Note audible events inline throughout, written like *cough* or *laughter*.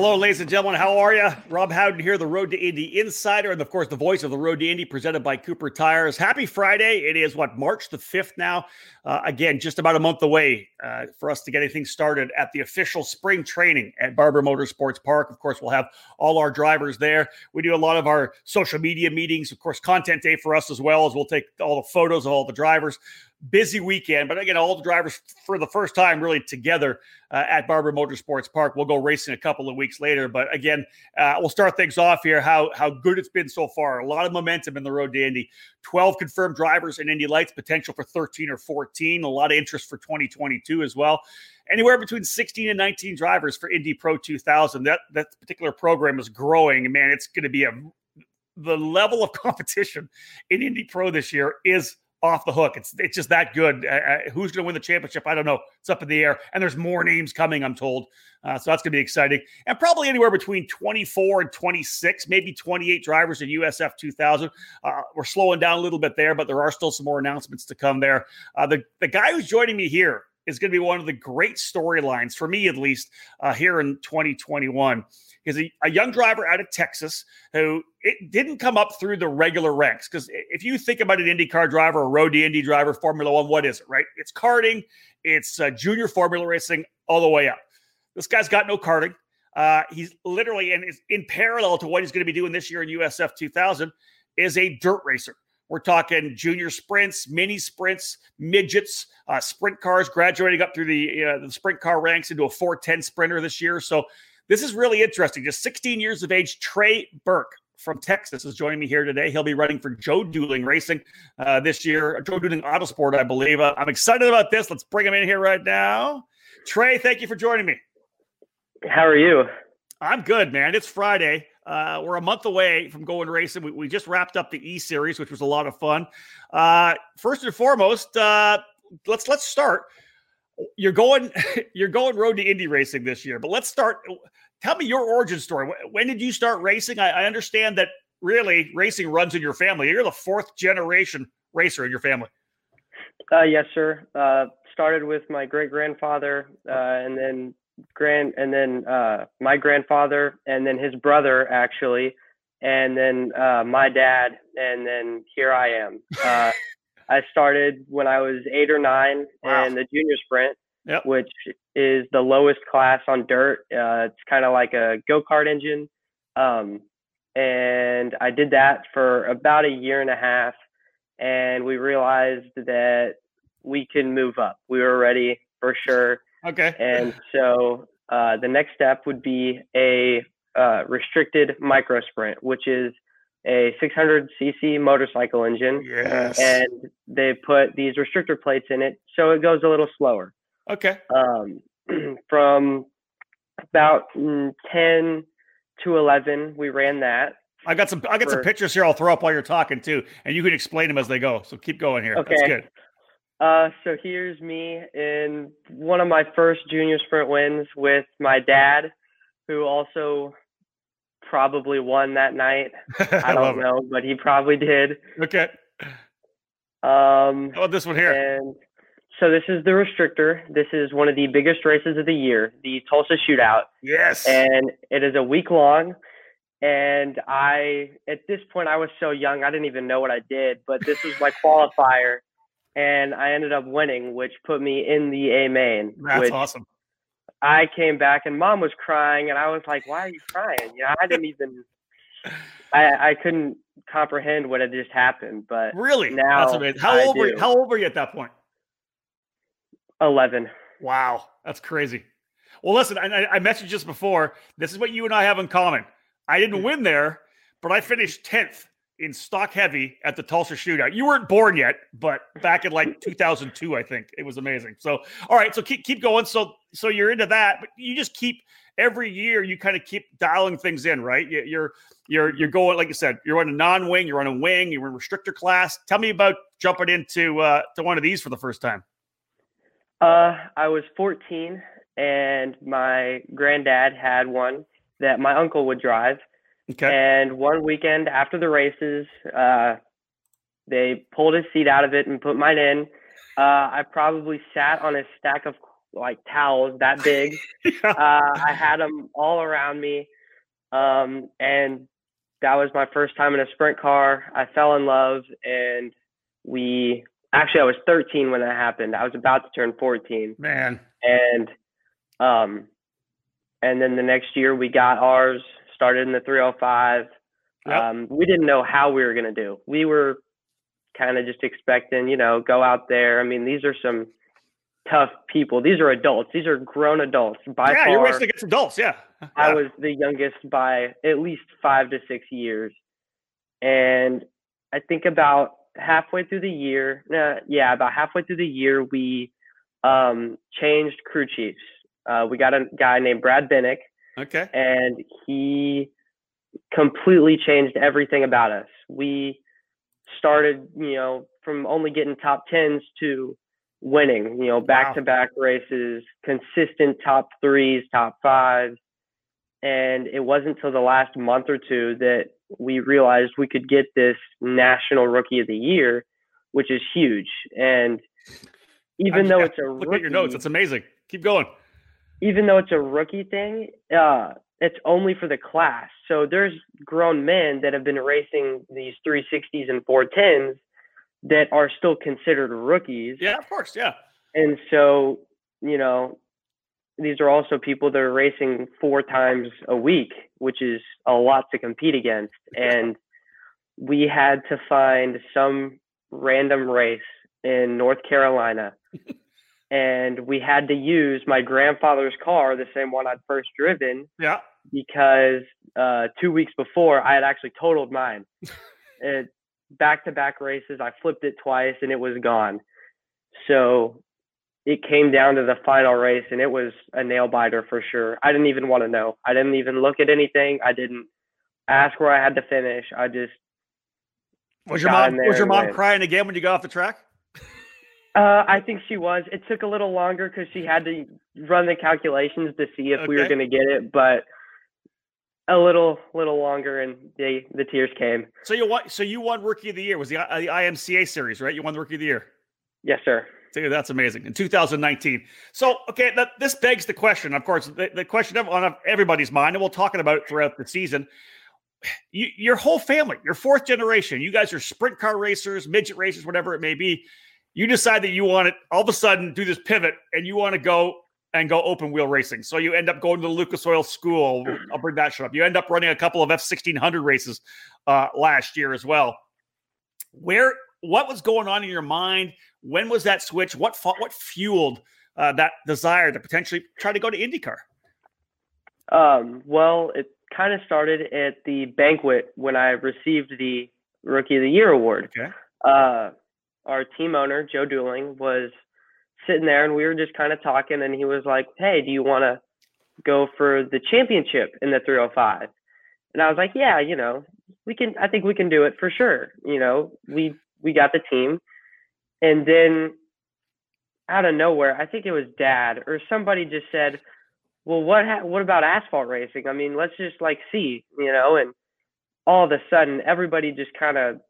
Hello, ladies and gentlemen. How are you? Rob Howden here, the Road to Indy Insider, and of course, the voice of the Road to Indy, presented by Cooper Tires. Happy Friday! It is what March the fifth now. Uh, again, just about a month away uh, for us to get anything started at the official spring training at Barber Motorsports Park. Of course, we'll have all our drivers there. We do a lot of our social media meetings, of course, content day for us as well as we'll take all the photos of all the drivers busy weekend. But again, all the drivers for the first time really together uh, at Barber Motorsports Park. We'll go racing a couple of weeks later. But again, uh, we'll start things off here. How how good it's been so far. A lot of momentum in the road to Indy. Twelve confirmed drivers in Indy Lights. Potential for thirteen or fourteen. A lot of interest for 2022 as well. Anywhere between 16 and 19 drivers for Indy Pro 2000. That that particular program is growing. Man, it's going to be a the level of *laughs* competition in Indy Pro this year is off the hook. It's it's just that good. Uh, uh who's going to win the championship? I don't know. It's up in the air, and there's more names coming. I'm told, uh, so that's going to be exciting. And probably anywhere between 24 and 26, maybe 28 drivers in USF 2000. Uh, we're slowing down a little bit there, but there are still some more announcements to come there. Uh, the the guy who's joining me here is going to be one of the great storylines for me, at least, uh, here in 2021 is a, a young driver out of Texas who it didn't come up through the regular ranks. Because if you think about an IndyCar driver, a road to Indy driver, Formula One, what is it, right? It's karting, it's uh, junior formula racing all the way up. This guy's got no karting. Uh, he's literally, and is in parallel to what he's going to be doing this year in USF 2000, is a dirt racer. We're talking junior sprints, mini sprints, midgets, uh, sprint cars, graduating up through the, uh, the sprint car ranks into a 410 sprinter this year. So this is really interesting. Just 16 years of age, Trey Burke from Texas is joining me here today. He'll be running for Joe Dooling Racing uh, this year, Joe Dooling Autosport, I believe. Uh, I'm excited about this. Let's bring him in here right now. Trey, thank you for joining me. How are you? I'm good, man. It's Friday. Uh, we're a month away from going racing. We, we, just wrapped up the E Series, which was a lot of fun. Uh, first and foremost, uh, let's let's start you're going *laughs* you're going road to Indy racing this year. But let's start. Tell me your origin story. When did you start racing? I, I understand that really racing runs in your family. You're the fourth generation racer in your family. Uh, yes, sir. Uh, started with my great grandfather, uh, and then grand, and then uh, my grandfather, and then his brother actually, and then uh, my dad, and then here I am. *laughs* Uh, I started when I was eight or nine wow. in the junior sprint, yep. which is the lowest class on dirt. Uh, it's kind of like a go kart engine. Um, and I did that for about a year and a half. And we realized that we can move up. We were ready for sure. Okay. And so uh, the next step would be a uh, restricted micro sprint, which is a 600 cc motorcycle engine. Yes. And they put these restrictor plates in it so it goes a little slower. Okay. Um, *clears throat* from about mm, 10 to 11, we ran that. I got some. I got for, some pictures here. I'll throw up while you're talking too, and you can explain them as they go. So keep going here. Okay. Uh, so here's me in one of my first junior sprint wins with my dad, who also probably won that night. *laughs* I don't know, it. but he probably did. Okay. Um, oh, this one here. And so this is the restrictor. This is one of the biggest races of the year, the Tulsa Shootout. Yes. And it is a week long. And I, at this point, I was so young, I didn't even know what I did, but this was my qualifier. And I ended up winning, which put me in the A main. That's awesome. I came back and mom was crying and I was like, why are you crying? You know, I didn't even, *laughs* I, I couldn't comprehend what had just happened, but really now that's amazing. How I old do. were you? How old were you at that point? 11. Wow. That's crazy. Well, listen, I, I mentioned just before, this is what you and I have in common. I didn't mm. win there, but I finished 10th in stock heavy at the Tulsa shootout. You weren't born yet, but back in like *laughs* 2002, I think it was amazing. So, all right, so keep keep going. So, so you're into that, but you just keep every year you kind of keep dialing things in, right? You're you're you're going like you said, you're on a non-wing, you're on a wing, you're in restrictor class. Tell me about jumping into uh, to one of these for the first time. Uh, I was 14, and my granddad had one that my uncle would drive Okay. And one weekend after the races, uh, they pulled his seat out of it and put mine in. Uh, I probably sat on a stack of like towels that big. *laughs* Yeah. Uh, I had them all around me, um, and that was my first time in a sprint car. I fell in love, and we actually I was 13 when that happened. I was about to turn 14, Man. and um, and then the next year we got ours. Started in the 305. Yep. Um, we didn't know how we were gonna do. We were kind of just expecting, you know, go out there. I mean, these are some tough people. These are adults. These are grown adults. By yeah, far, you're racing against adults. Yeah. I was the youngest by at least five to six years. And I think about halfway through the year, uh, yeah, about halfway through the year, we um, changed crew chiefs. Uh, we got a guy named Brad Bennick, Okay. and he completely changed everything about us. We started, you know, from only getting top tens to winning, you know, back to back races, consistent top threes, top fives. And it wasn't until the last month or two that we realized we could get this national rookie of the year, which is huge. And even I'm- though it's a Look rookie, at your notes. It's amazing. Keep going. Even though it's a rookie thing, uh, it's only for the class. So there's grown men that have been racing these 360s and 410s that are still considered rookies. Yeah, of course. Yeah. And so, you know, these are also people that are racing four times a week, which is a lot to compete against. And we had to find some random race in North Carolina. *laughs* and we had to use my grandfather's car, the same one I'd first driven, Yeah. because uh, two weeks before I had actually totaled mine. *laughs* it back to back races, I flipped it twice and it was gone. So it came down to the final race and it was a nail biter for sure. I didn't even want to know. I didn't even look at anything. I didn't ask where I had to finish. I just Was your mom was your mom went. crying again when you got off the track? Uh, I think she was. It took a little longer because she had to run the calculations to see if we were going to get it, but a little, little longer, and they the tears came. So you won. So you won Rookie of the Year. Was the, I- the IMCA series right? You won the Rookie of the Year. Yes, sir. Dude, that's amazing. In 2019. So, okay, that, this begs the question. Of course, the, the question of, on everybody's mind, and we'll talk about it throughout the season. You, your whole family, your fourth generation, you guys are sprint car racers, midget racers, whatever it may be. You decide that you want to all of a sudden do this pivot and you want to go and go open wheel racing. So you end up going to the Lucas Oil School. I'll bring that shit up. You end up running a couple of F sixteen hundred races uh, last year as well. Where what was going on in your mind? When was that switch? What what fueled uh, that desire to potentially try to go to IndyCar? Um, well, it kind of started at the banquet when I received the Rookie of the Year award. Okay. Uh, our team owner, Joe Dooling, was sitting there and we were just kind of talking, and he was like, Hey, do you want to go for the championship in the 305? And I was like, Yeah, you know, we can, I think we can do it for sure. You know, we, we got the team. And then out of nowhere, I think it was dad or somebody just said, well, what ha- what about asphalt racing? I mean, let's just like see, you know, and all of a sudden everybody just kind of,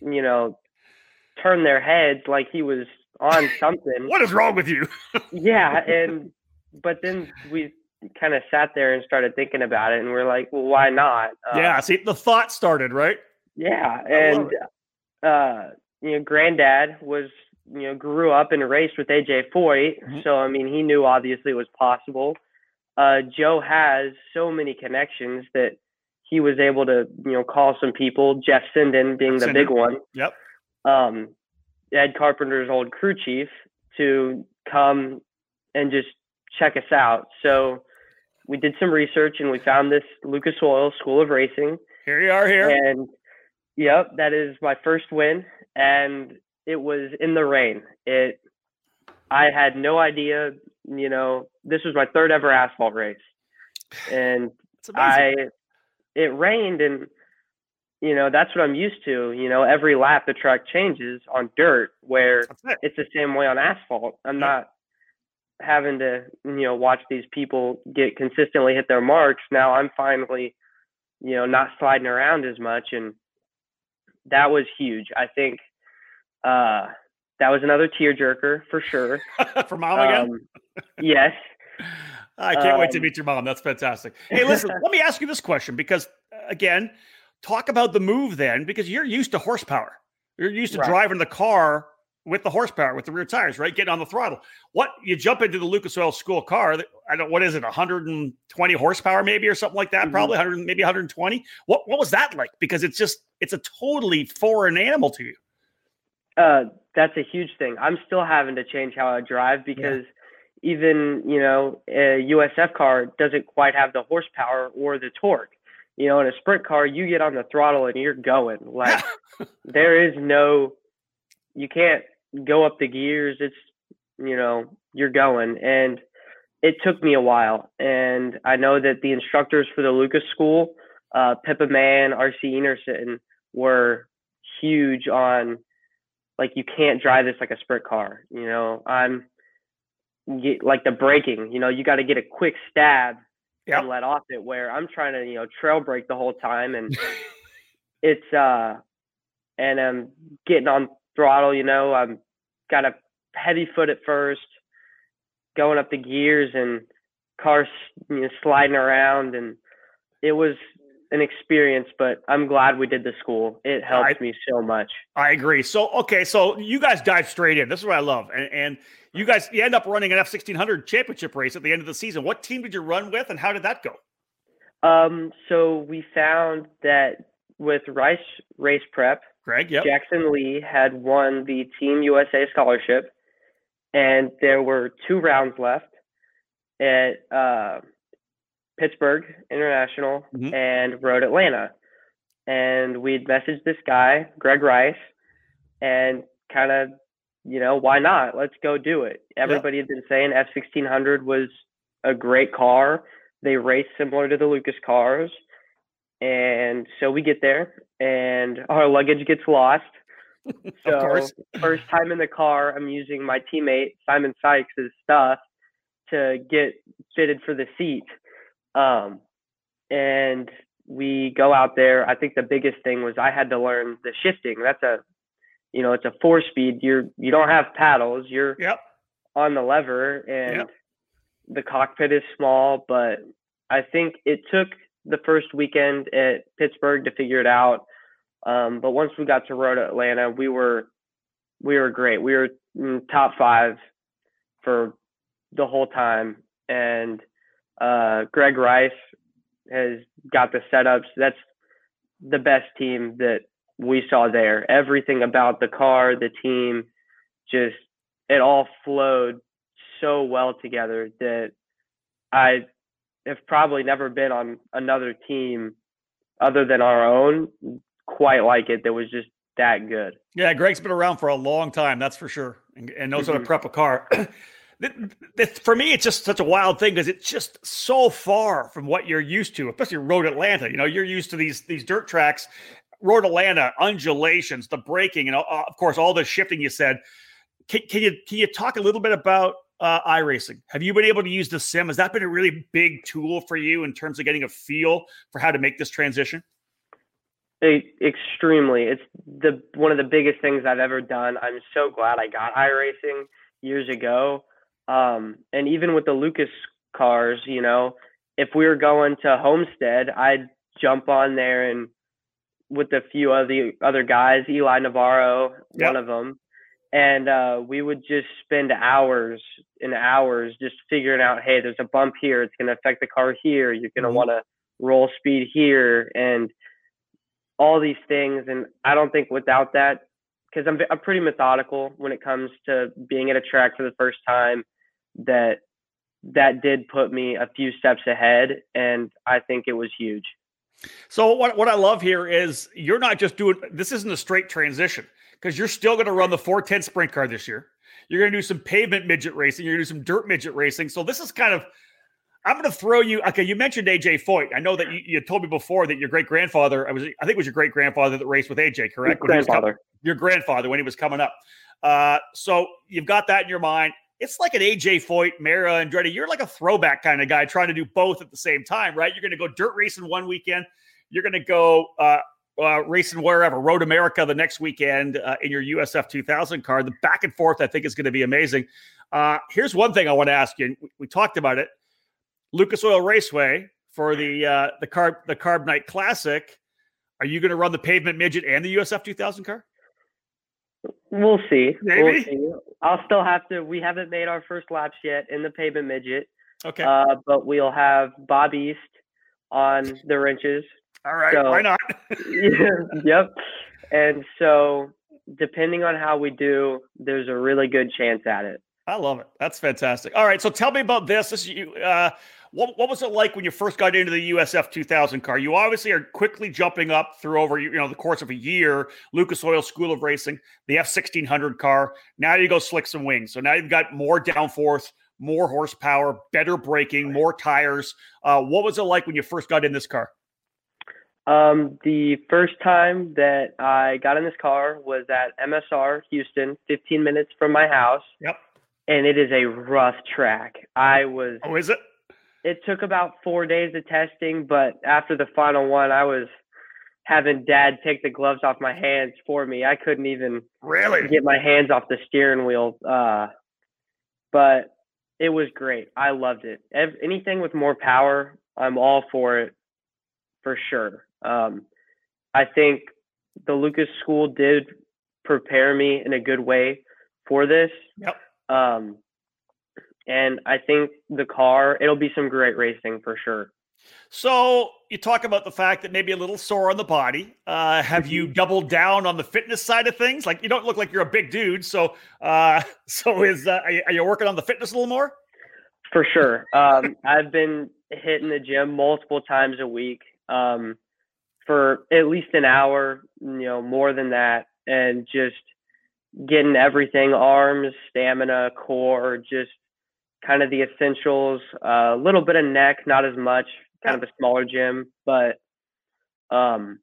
you know, turned their heads like he was on *laughs* something. What is wrong with you? *laughs* yeah, *laughs* and but then we kind of sat there and started thinking about it, and we're like, well, why not? Uh, yeah, see, the thought started right. yeah, and uh, you know, granddad was you know grew up and raced with AJ Foyt, Mhm. so I mean he knew obviously it was possible. Uh, Joe has so many connections that he was able to you know call some people. Jeff Sinden being the big one. Yep. Um, Ed Carpenter's old crew chief to come and just check us out. So we did some research and we found this Lucas Oil School of Racing. Here you are. Here. And yep, that is my first win. And it was in the rain. It I had no idea, you know, this was my third ever asphalt race. And I it rained and you know, that's what I'm used to. You know, every lap the track changes on dirt where it. it's the same way on asphalt. I'm Yep. not having to, you know, watch these people get consistently hit their marks. Now I'm finally, you know, not sliding around as much and that was huge. I think uh that was another tearjerker for sure. *laughs* for mom again? Um, yes. *laughs* I can't um, wait to um, meet your mom. That's fantastic. Hey, listen, *laughs* let me ask you this question because, again, talk about the move then, because you're used to horsepower. You're used to right. driving the car with the horsepower, with the rear tires, right? Getting on the throttle. What you jump into the Lucas Oil School car? I don't. What is it? 120 horsepower, maybe, or something like that. Mm-hmm. Probably 100, maybe 120. What What was that like? Because it's just it's a totally foreign animal to you. Uh, that's a huge thing. I'm still having to change how I drive because yeah. even you know a USF car doesn't quite have the horsepower or the torque. You know, in a sprint car, you get on the throttle and you're going. Like *laughs* there is no, you can't go up the gears. It's you know you're going, and it took me a while. And I know that the instructors for the Lucas School, uh, Pippa Mann, RC Enerson, were huge on like you can't drive this like a sprint car. You know, I'm get, like the braking. You know, you got to get a quick stab yep. and let off it. Where I'm trying to you know trail break the whole time, and *laughs* it's uh, and I'm getting on throttle. You know, I'm got a heavy foot at first, going up the gears and cars you know, sliding around, and it was an experience, but I'm glad we did the school. It helped I, me so much. I agree. So okay, so you guys dive straight in. This is what I love, and, and you guys you end up running an F sixteen hundred championship race at the end of the season. What team did you run with, and how did that go? Um, so we found that with Rice Race Prep, Greg, yep. Jackson Lee had won the Team USA scholarship, and there were two rounds left at. Uh, Pittsburgh International mm-hmm. and Road Atlanta. And we'd messaged this guy, Greg Rice, and kind of, you know, why not? Let's go do it. Everybody yep. had been saying F sixteen hundred was a great car. They race similar to the Lucas cars. And so we get there and our luggage gets lost. *laughs* So first time in the car, I'm using my teammate Simon Sikes' stuff to get fitted for the seat. Um, and we go out there. I think the biggest thing was I had to learn the shifting. That's a, you know, it's a four speed. You're you don't have paddles. You're yep. on the lever, and yep. the cockpit is small. But I think it took the first weekend at Pittsburgh to figure it out. Um, but once we got to Road Atlanta, we were we were great. We were top five for the whole time, and uh, Greg Rice has got the setups. That's the best team that we saw there. Everything about the car, the team, just it all flowed so well together that I have probably never been on another team other than our own quite like it that was just that good. Yeah, Greg's been around for a long time, that's for sure, and, and knows mm-hmm. how to mm-hmm. prep a car. *clears throat* for me, it's just such a wild thing because it's just so far from what you're used to, especially Road Atlanta. You know, you're used to these these dirt tracks, Road Atlanta, undulations, the braking, and uh, of course all the shifting. You said, can, can you can you talk a little bit about uh, iRacing? Have you been able to use the sim? Has that been a really big tool for you in terms of getting a feel for how to make this transition? extremely. It's the one of the biggest things I've ever done. I'm so glad I got iRacing years ago um, and even with the Lucas cars, you know, if we were going to Homestead, I'd jump on there and with a few of the other guys, Eli Navarro, yep. one of them, and uh, we would just spend hours and hours just figuring out, hey, there's a bump here, it's going to affect the car here, you're going to mm-hmm. want to roll speed here, and all these things. And I don't think without that, because I'm I'm pretty methodical when it comes to being at a track for the first time that that did put me a few steps ahead and I think it was huge. So what what I love here is you're not just doing this isn't a straight transition because you're still going to run the 410 sprint car this year. You're going to do some pavement midget racing, you're going to do some dirt midget racing. So this is kind of I'm going to throw you. Okay, you mentioned AJ Foyt. I know that you, you told me before that your great grandfather. I was. I think it was your great grandfather that raced with AJ. Correct? Your grandfather. your grandfather when he was coming up. Uh, so you've got that in your mind it's like an AJ Foyt, Mario Andretti. You're like a throwback kind of guy trying to do both at the same time, right? You're going to go dirt racing one weekend. You're going to go uh, uh, racing wherever, Road America the next weekend uh, in your USF 2000 car. The back and forth, I think, is going to be amazing. Uh, here's one thing I want to ask you. We, we, talked about it. Lucas Oil Raceway for the uh, the carb the Carb Night Classic. Are you going to run the pavement midget and the USF 2000 car? We'll see. Maybe. We'll see. I'll still have to. We haven't made our first laps yet in the pavement midget. Okay. Uh, but we'll have Bob East on the wrenches. All right. So, why not? *laughs* *laughs* yep. And so, depending on how we do, there's a really good chance at it. I love it. That's fantastic. All right. So tell me about this. This you. Uh, what, what was it like when you first got into the USF 2000 car? You obviously are quickly jumping up through over you know the course of a year. Lucas Oil School of Racing, the F1600 car. Now you go slicks and wings. So now you've got more downforce, more horsepower, better braking, more tires. Uh, what was it like when you first got in this car? Um, the first time that I got in this car was at MSR Houston, 15 minutes from my house. Yep. And it is a rough track. I was. Oh, is it? It took about four days of testing, but after the final one, I was having dad take the gloves off my hands for me. I couldn't even really get my hands off the steering wheel. Uh, but it was great. I loved it. anything with more power, I'm all for it for sure. Um, I think the Lucas School did prepare me in a good way for this. Yep. Um, and I think the car, it'll be some great racing for sure. So you talk about the fact that maybe a little sore on the body. Uh, have you mm-hmm. doubled down on the fitness side of things? Like you don't look like you're a big dude, so uh, *laughs* so is uh, are, you, working on the fitness a little more? For sure. Um, I've been hitting the gym multiple times a week um, for at least an hour, you know, more than that, and just getting everything: arms, stamina, core, just kind of the essentials, a uh, little bit of neck, not as much, kind of a smaller gym, but um,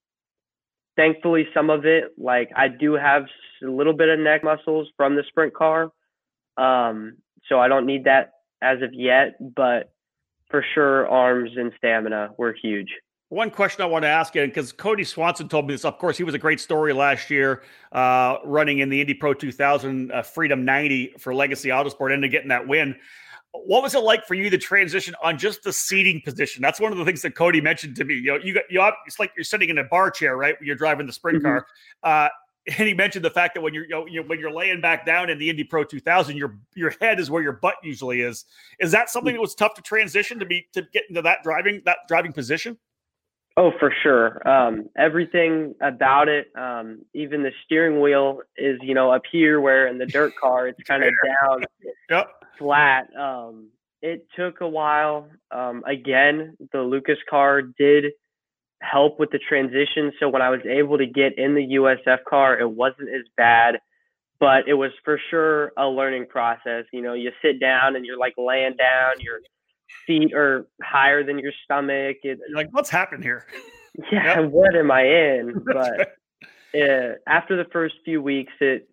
thankfully some of it, like I do have a little bit of neck muscles from the sprint car, um, so I don't need that as of yet, but for sure arms and stamina were huge. One question I want to ask you, because Kody Swanson told me this. Of course, he was a great story last year, uh, running in the Indy Pro 2000 uh, Freedom 90 for Legacy Autosport, ended up getting that win. What was it like for you to transition on just the seating position? That's one of the things that Kody mentioned to me. You know, you got you it's like you're sitting in a bar chair, right? When you're driving the sprint mm-hmm. car. Uh, and he mentioned the fact that when you're you know, when you're laying back down in the Indy Pro 2000, your your head is where your butt usually is. Is that something that was tough to transition to be to get into that driving that driving position? Oh, for sure. Um, everything about it, um, even the steering wheel is you know up here, where in the dirt car it's *laughs* kind of down. Yep flat. Um, it took a while. Um, again, the Lucas car did help with the transition. So when I was able to get in the USF car, it wasn't as bad, but it was for sure a learning process. You know, you sit down and you're like laying down, your feet are higher than your stomach. It, you're like, what's happened here? *laughs* Yeah, yep. what am I in? *laughs* But uh, after the first few weeks, it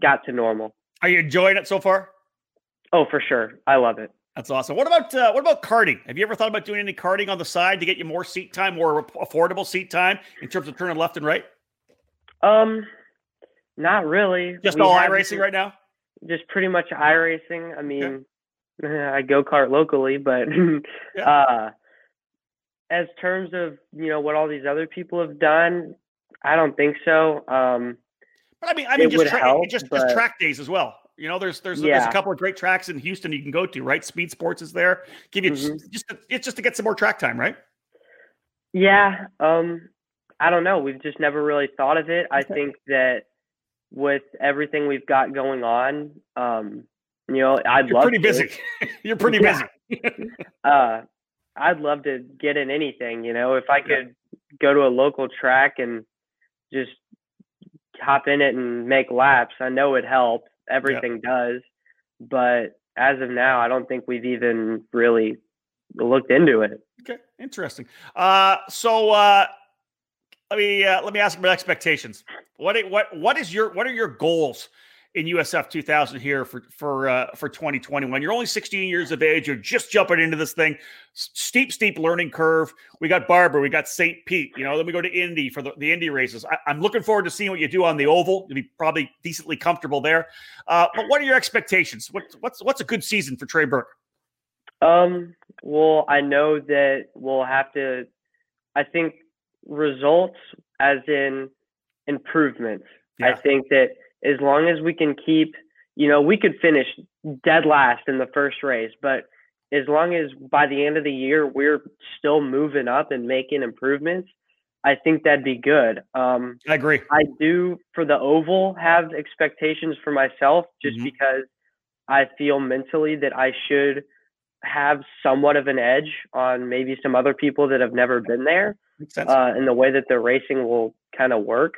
got to normal. Are you enjoying it so far? Oh, for sure. I love it. That's awesome. What about uh, what about karting? Have you ever thought about doing any karting on the side to get you more seat time, more affordable seat time in terms of turning left and right? Um, not really. Just we all racing right now. Just pretty much iRacing. I mean, *laughs* I go kart locally, but *laughs* yeah. uh, as terms of you know what all these other people have done, I don't think so. Um, but I mean, I mean, just, tra- help, just, but... just track days as well. You know, there's there's yeah. there's a couple of great tracks in Houston you can go to, right? Speed Sports is there. Give you mm-hmm. just to, it's just to get some more track time, right? Yeah. Um, I don't know. We've just never really thought of it. I think that with everything we've got going on, um, you know, I'd You're love pretty to. busy. *laughs* You're pretty busy. *laughs* uh, I'd love to get in anything. You know, if I could yeah. go to a local track and just hop in it and make laps, I know it'd help everything does. But as of now, I don't think we've even really looked into it. Okay, interesting. Uh, so uh, let me uh, let me ask about expectations. What what what is your what are your goals in USF 2000 here for for uh, for 2021. You're only 16 years of age. You're just jumping into this thing. Steep, steep learning curve. We got Barber. We got St. Pete. You know, then we go to Indy for the, the Indy races. I, am looking forward to seeing what you do on the oval. You'll be probably decently comfortable there. Uh, but what are your expectations? What, what's what's a good season for Trey Burke? Um. Well, I know that we'll have to. I think results, as in improvements. Yeah. I think that as long as we can keep, you know, we could finish dead last in the first race, but as long as by the end of the year we're still moving up and making improvements, I think that'd be good. Um, I agree. I do for the oval have expectations for myself just mm-hmm. because I feel mentally that I should have somewhat of an edge on maybe some other people that have never been there uh, in the way that the racing will kind of work.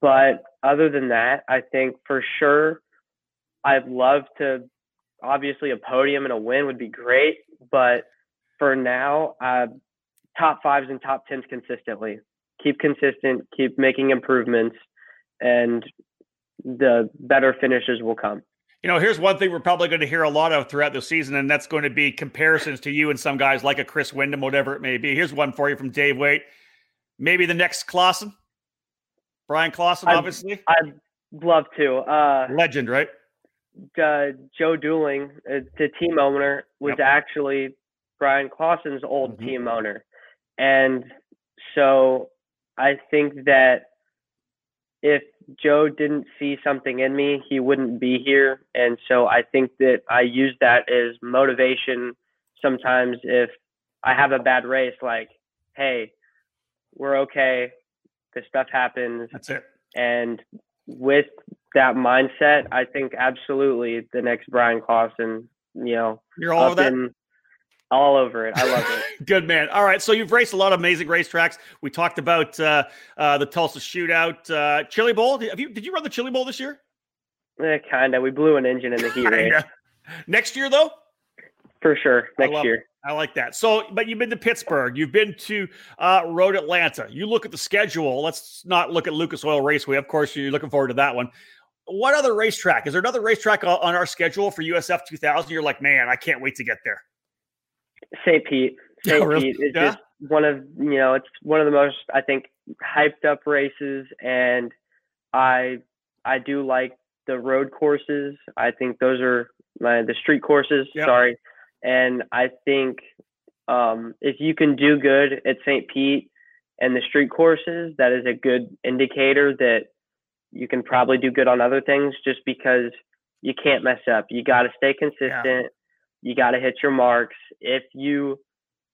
But other than that, I think for sure I'd love to. Obviously, a podium and a win would be great, but for now, uh, top fives and top tens consistently. Keep consistent, keep making improvements, and the better finishes will come. You know, here's one thing we're probably going to hear a lot of throughout the season, and that's going to be comparisons to you and some guys like a Chris Windom, whatever it may be. Here's one for you from Dave Waite. Maybe the next Clauson. Bryan Clauson, I'd, obviously. I'd love to. Uh, Legend, right? Uh, Joe Dooling, uh, the team owner, was yep. actually Bryan Clauson's old mm-hmm. team owner. And so I think that if Joe didn't see something in me, he wouldn't be here. And so I think that I use that as motivation sometimes if I have a bad race, like, hey, we're okay. This stuff happens. That's it. And with that mindset, I think absolutely the next Bryan Clauson, you know, you're all over that. In, all over it. I love it. *laughs* Good man. All right, so you've raced a lot of amazing racetracks. We talked about uh, uh, the Tulsa Shootout, uh, Chili Bowl. Have you did you run the Chili Bowl this year? Eh, kinda. We blew an engine in the heat *laughs* race. Next year, though. For sure, next year. It. I like that. So, but you've been to Pittsburgh, you've been to uh, Road Atlanta. You look at the schedule. Let's not look at Lucas Oil Raceway. Of course, you're looking forward to that one. What other racetrack? Is there another racetrack on our schedule for USF 2000? You're like, man, I can't wait to get there. St. Pete. *laughs* St. Oh, really? Pete is yeah? just one of you know it's one of the most I think hyped up races, and I I do like the road courses. I think those are my the street courses. Yep. Sorry, and I think um, if you can do good at St. Pete and the street courses, that is a good indicator that you can probably do good on other things. Just because you can't mess up, you got to stay consistent. Yeah. You got to hit your marks. If you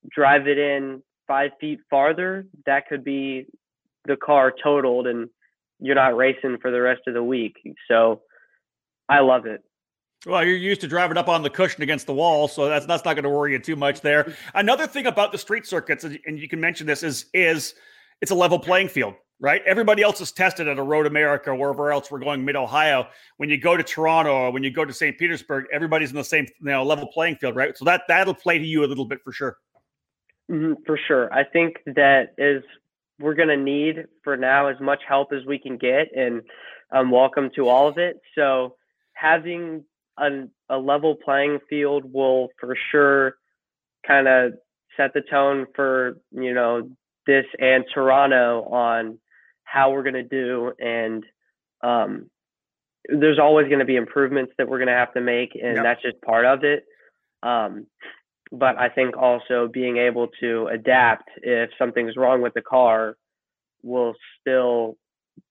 drive it in five feet farther, that could be the car totaled and you're not racing for the rest of the week. So I love it. Well, you're used to driving up on the cushion against the wall, so that's that's not going to worry you too much there. Another thing about the street circuits, and you can mention this, is is it's a level playing field, right? Everybody else is tested at a Road America, wherever else we're going, Mid Ohio. When you go to Toronto or when you go to St. Petersburg, everybody's in the same you know level playing field, right? So that that'll play to you a little bit for sure. Mm-hmm, for sure, I think that is we're going to need for now as much help as we can get, and um, welcome to all of it. So having a, a level playing field will for sure kind of set the tone for you know this and Toronto on how we're going to do and um, there's always going to be improvements that we're going to have to make and yep. that's just part of it um, but I think also being able to adapt if something's wrong with the car will still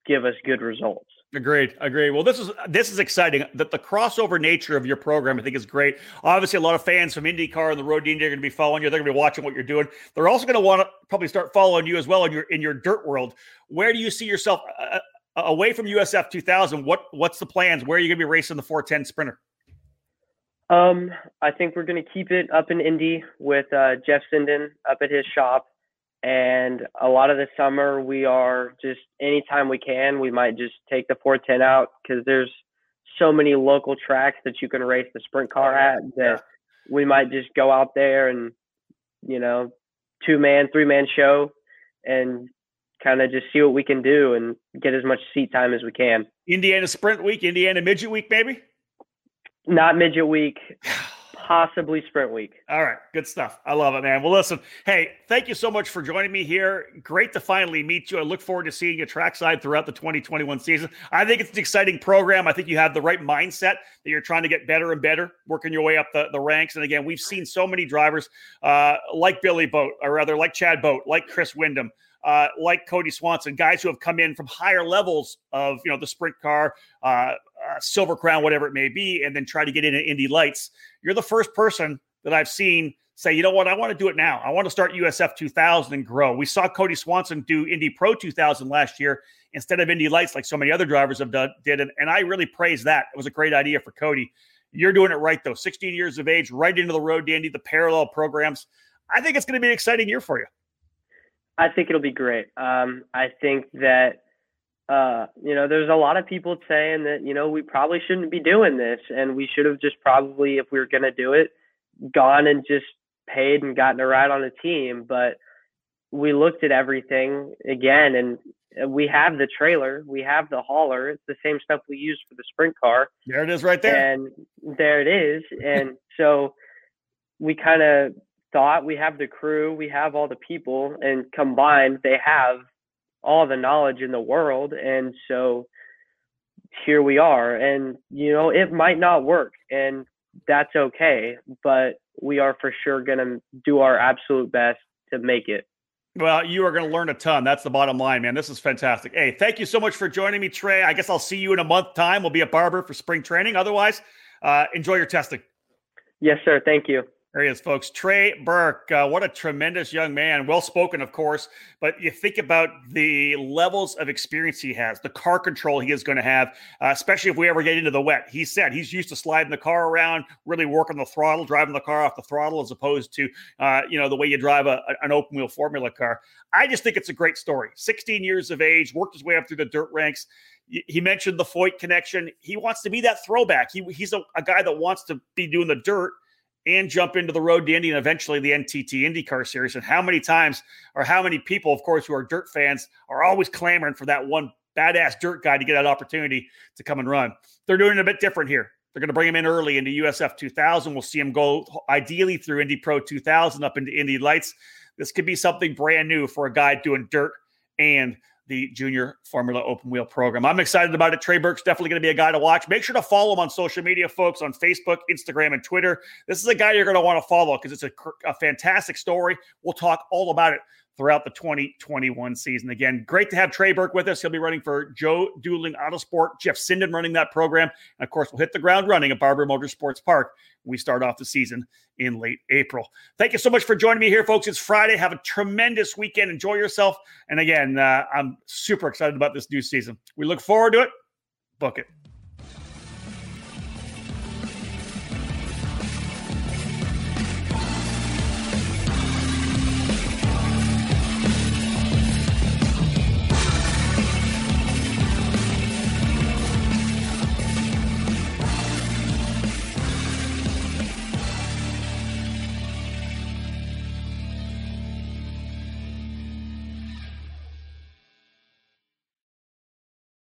give us good results Agreed. Agreed. Well, this is this is exciting. That the crossover nature of your program, I think, is great. Obviously, a lot of fans from IndyCar and the Road Indy are going to be following you. They're going to be watching what you're doing. They're also going to want to probably start following you as well in your in your dirt world. Where do you see yourself uh, uh away from USF 2000? What what's the plans? Where are you going to be racing the 410 Sprinter? Um, I think we're going to keep it up in Indy with uh, Jeff Sinden up at his shop. And a lot of the summer, we are just anytime we can, we might just take the 410 out because there's so many local tracks that you can race the sprint car at that yeah. we might just go out there and, you know, two man, three man show and kind of just see what we can do and get as much seat time as we can. Indiana Sprint Week, Indiana Midget Week, maybe? Not Midget Week. *sighs* possibly sprint week. All right, good stuff. I love it, man. Well, listen, hey, thank you so much for joining me here. Great to finally meet you. I look forward to seeing you trackside throughout the 2021 season. I think it's an exciting program. I think you have the right mindset that you're trying to get better and better, working your way up the, the ranks. And again, we've seen so many drivers uh, like Billy Boat, or rather like Chad Boat, like Chris Windom. Uh, like Kody Swanson, guys who have come in from higher levels of you know the sprint car, uh, uh, Silver Crown, whatever it may be, and then try to get into Indy Lights. You're the first person that I've seen say, you know what, I want to do it now. I want to start USF 2000 and grow. We saw Kody Swanson do Indy Pro 2000 last year instead of Indy Lights, like so many other drivers have done, did, and, and I really praise that. It was a great idea for Kody. You're doing it right though. 16 years of age, right into the road, Dandy, the parallel programs. I think it's going to be an exciting year for you. I think it'll be great. Um, I think that uh, you know, there's a lot of people saying that, you know, we probably shouldn't be doing this and we should have just probably, if we were going to do it, gone and just paid and gotten a ride on a team. But we looked at everything again and we have the trailer, we have the hauler. It's the same stuff we use for the sprint car. There it is right there. And there it is. And *laughs* so we kind of thought we have the crew, we have all the people, and combined, they have all the knowledge in the world and so here we are and you know it might not work and that's okay but we are for sure going to do our absolute best to make it well, you are going to learn a ton. That's the bottom line, man. This is fantastic. Hey, thank you so much for joining me, Trey. I guess I'll see you in a month time. We'll be at Barber for spring training. Otherwise, uh, enjoy your testing. Yes, sir. Thank you. There he is, folks. Trey Burke, uh, what a tremendous young man. Well spoken, of course, but you think about the levels of experience he has, the car control he is going to have, uh, especially if we ever get into the wet. He said he's used to sliding the car around, really working the throttle, driving the car off the throttle, as opposed to, uh, you know, the way you drive a, an open wheel Formula car. I just think it's a great story. 16 years of age, worked his way up through the dirt ranks. He mentioned the Foyt connection. He wants to be that throwback. He, he's a, a guy that wants to be doing the dirt and jump into the road to Indy and eventually the NTT IndyCar series. And how many times or how many people, of course, who are dirt fans are always clamoring for that one badass dirt guy to get that opportunity to come and run. They're doing it a bit different here. They're going to bring him in early into USF 2000. We'll see him go ideally through Indy Pro 2000 up into Indy Lights. This could be something brand new for a guy doing dirt and the junior Formula Open Wheel program. I'm excited about it. Trey Burke's definitely going to be a guy to watch. Make sure to follow him on social media, folks, on Facebook, Instagram, and Twitter. This is a guy you're going to want to follow because it's a, a fantastic story. We'll talk all about it throughout the 2021 season. Again, great to have Trey Burke with us. He'll be running for Joe Dooling Autosport, Jeff Sinden running that program. And of course, we'll hit the ground running at Barber Motorsports Park. We start off the season in late April. Thank you so much for joining me here, folks. It's Friday. Have a tremendous weekend. Enjoy yourself. And again, uh, I'm super excited about this new season. We look forward to it. Book it.